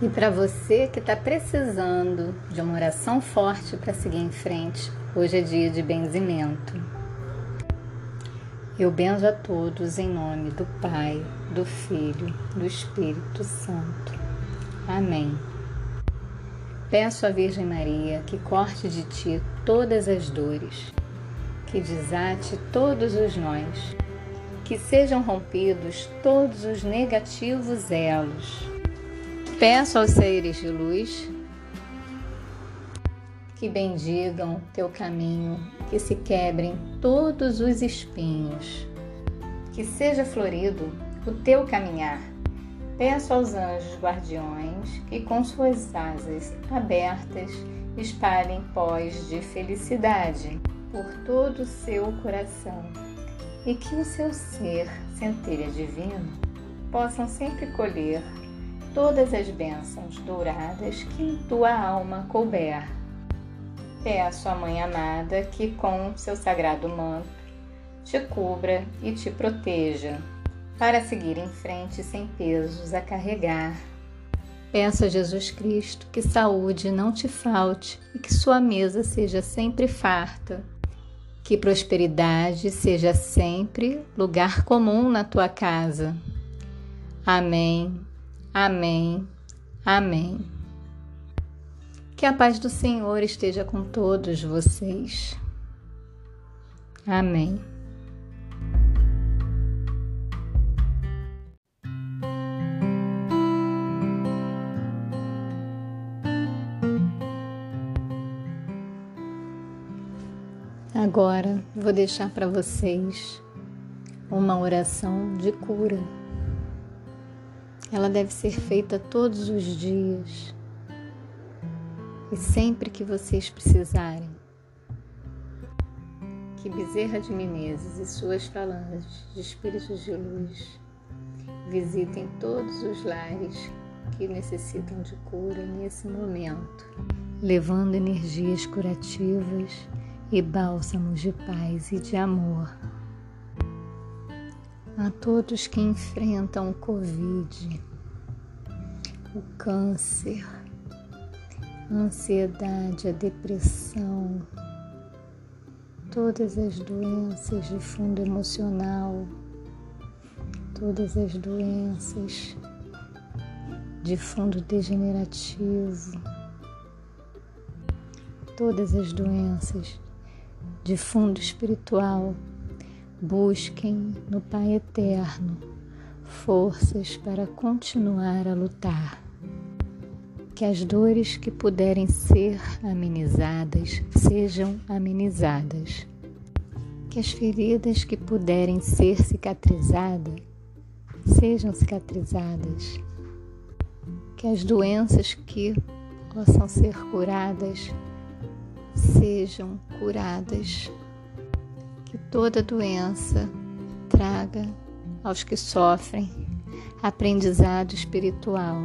E para você que está precisando de uma oração forte para seguir em frente, hoje é dia de benzimento. Eu benzo a todos em nome do Pai, do Filho, do Espírito Santo. Amém. Peço à Virgem Maria que corte de ti todas as dores, que desate todos os nós, que sejam rompidos todos os negativos elos Peço aos seres de luz que bendigam teu caminho, que se quebrem todos os espinhos, que seja florido o teu caminhar. Peço aos anjos guardiões que, com suas asas abertas, espalhem pós de felicidade por todo o seu coração e que o seu ser, centelha divino, possam sempre colher todas as bênçãos douradas que em tua alma couber. Peço à Mãe amada que, com seu sagrado manto, te cubra e te proteja, para seguir em frente sem pesos a carregar. Peço a Jesus Cristo que saúde não te falte e que sua mesa seja sempre farta. Que prosperidade seja sempre lugar comum na tua casa. Amém. Amém. Amém. Que a paz do Senhor esteja com todos vocês. Amém. Agora vou deixar para vocês uma oração de cura. Ela deve ser feita todos os dias e sempre que vocês precisarem. Que Bezerra de Menezes e suas falanges de espíritos de luz visitem todos os lares que necessitam de cura nesse momento, levando energias curativas e bálsamos de paz e de amor a todos que enfrentam o Covid, o câncer, a ansiedade, a depressão, todas as doenças de fundo emocional, todas as doenças de fundo degenerativo, todas as doenças de fundo espiritual Busquem no Pai Eterno forças para continuar a lutar. Que as dores que puderem ser amenizadas sejam amenizadas. Que as feridas que puderem ser cicatrizadas sejam cicatrizadas. Que as doenças que possam ser curadas sejam curadas toda doença traga aos que sofrem aprendizado espiritual,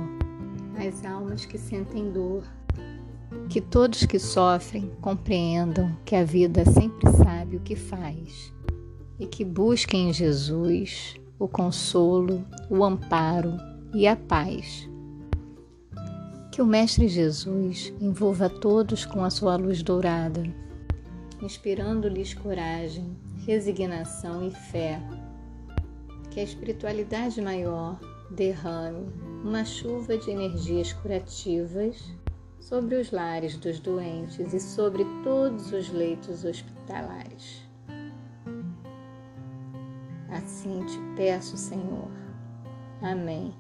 às almas que sentem dor, que todos que sofrem compreendam que a vida sempre sabe o que faz e que busquem em Jesus o consolo, o amparo e a paz. Que o Mestre Jesus envolva todos com a sua luz dourada inspirando-lhes coragem, resignação e fé. Que a espiritualidade maior derrame uma chuva de energias curativas sobre os lares dos doentes e sobre todos os leitos hospitalares. Assim te peço, Senhor. Amém.